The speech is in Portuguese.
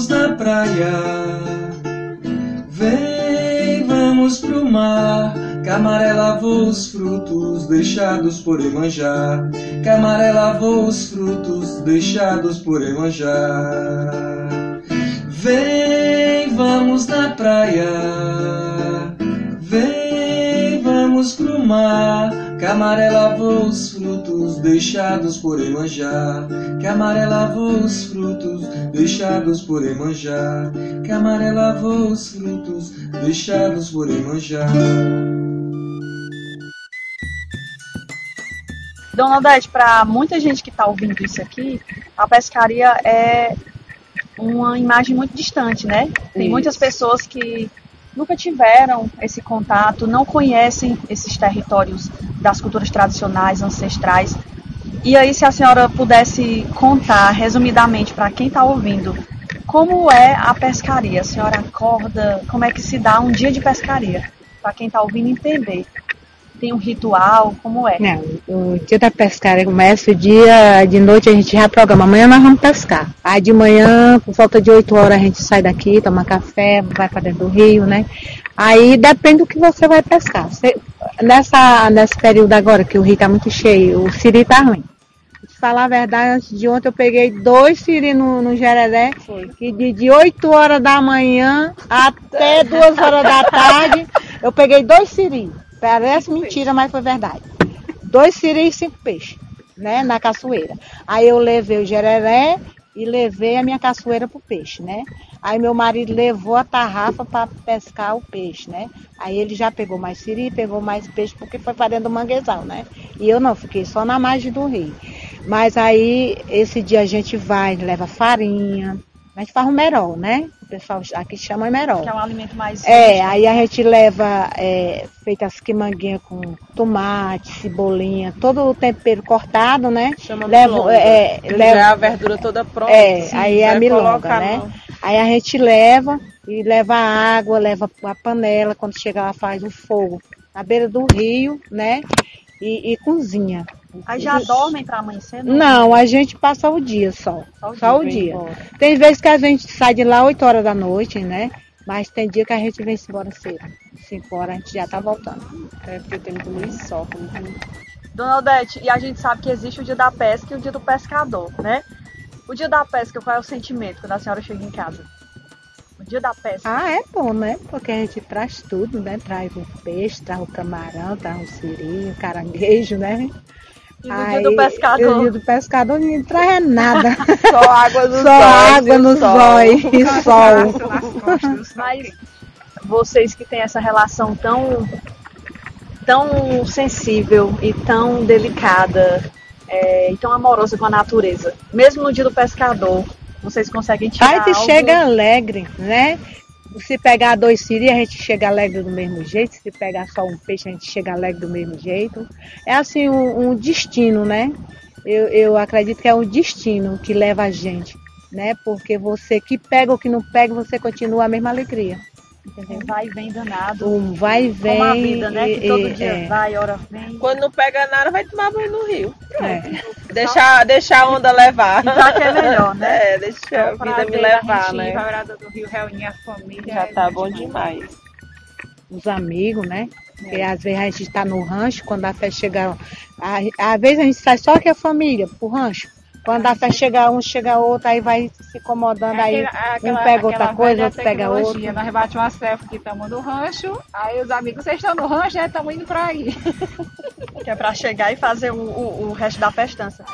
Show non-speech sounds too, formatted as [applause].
vamos na praia. Vem, vamos pro mar. Camaré lavou os frutos deixados por Emanjá. Camaré lavou os frutos deixados por Emanjá. Vem, vamos na praia. Vamos pro mar. Camaré lavou os frutos deixados por Emanjá. Camaré lavou os frutos deixados por Emanjá. Camaré lavou os frutos deixados por Emanjá. Dona Odete, para muita gente que está ouvindo isso aqui, a pescaria é uma imagem muito distante, né? Tem Isso. muitas pessoas que nunca tiveram esse contato, não conhecem esses territórios das culturas tradicionais, ancestrais. E aí, se a senhora pudesse contar resumidamente para quem está ouvindo, como é a pescaria? A senhora acorda, como é que se dá um dia de pescaria? Para quem está ouvindo entender. Tem um ritual, como é? Não, o dia da pescaria começa o dia de noite a gente já programa. Amanhã nós vamos pescar. Aí de manhã, por volta de 8 horas, a gente sai daqui, toma café, vai para dentro do rio, né? Aí depende do que você vai pescar. Você- nessa, nesse período agora, que o rio tá muito cheio, o siri tá ruim. Falar a verdade, antes de ontem eu peguei dois siri no, no Jereré, e de, de 8 horas da manhã até 2 horas da tarde, eu peguei dois siri. Parece mentira, mas foi verdade. Dois siri e cinco peixes, né, na caçoeira. Aí eu levei o jereré e levei a minha caçoeira pro peixe, né? Aí meu marido levou a tarrafa para pescar o peixe, né? Aí ele já pegou mais siri, pegou mais peixe, porque foi para dentro do manguezal, né? E eu não, fiquei só na margem do rio. Mas aí, esse dia a gente vai, leva farinha, a gente faz um merol, né? O pessoal aqui chama merol. Que é um alimento mais. É, aí a gente leva é, feita as quimanguinhas com tomate, cebolinha, todo o tempero cortado, né? Chama Leva- milonga. é, leva- já é a verdura toda pronta. É, Sim, aí é a vai milonga, colocar né? no- Aí a gente leva e leva a água, leva a panela, quando chega lá faz o fogo na beira do rio, né? E, e cozinha. Aí já dormem para amanhecer? Não, a gente passa o dia só. Só o Só o dia, dia. vem embora. Tem vezes que a gente sai de lá 8 horas da noite, né? Mas tem dia que a gente vem embora cedo. 5 horas a gente já tá voltando. É porque tem muito luz sol. Dona Odete, e a gente sabe que existe o dia da pesca e o dia do pescador, né? O dia da pesca, qual é o sentimento quando a senhora chega em casa? O dia da pesca. Ah, é bom, né? Porque a gente traz tudo, né? Traz o peixe, traz o camarão, traz o siri, o caranguejo, né? E no dia do pescador? o dia do pescador não traz nada. [laughs] Só água nos [laughs] Só água e o nos sol. olhos e sol. Mas vocês que têm essa relação tão, tão sensível e tão delicada é, e tão amorosa com a natureza, mesmo no dia do pescador, vocês conseguem tirar A gente algo... chega alegre, né? Se pegar dois siri, a gente chega alegre do mesmo jeito. Se pegar só um peixe, a gente chega alegre do mesmo jeito. É assim um, um destino, né? Eu, eu acredito que é um destino que leva a gente, né? Porque você que pega ou que não pega, você continua a mesma alegria. Um vai e vem danado. Um vai e vem. Como a vida, né? Que e- todo e- dia é, vai, hora vem. Quando não pega nada, vai tomar banho no rio. é. Deixar, deixar a onda levar. Já que é melhor, né? [laughs] É, deixar a vida me levar, né? pra do rio, reunir a família. Já é tá bom bom demais. os amigos, né? Porque às vezes a gente está no rancho, quando a festa chega. a- Às vezes a gente sai só que a família pro rancho. Quando a festa chega um, chega outro, aí vai se incomodando, aí É Aquela- um pega outra coisa, outro pega outra. Nós batemos uma selfie que estamos no rancho, aí os amigos, vocês estão no rancho, é, estamos indo pra aí. [laughs] Que é pra chegar e fazer o, o, o resto da festança.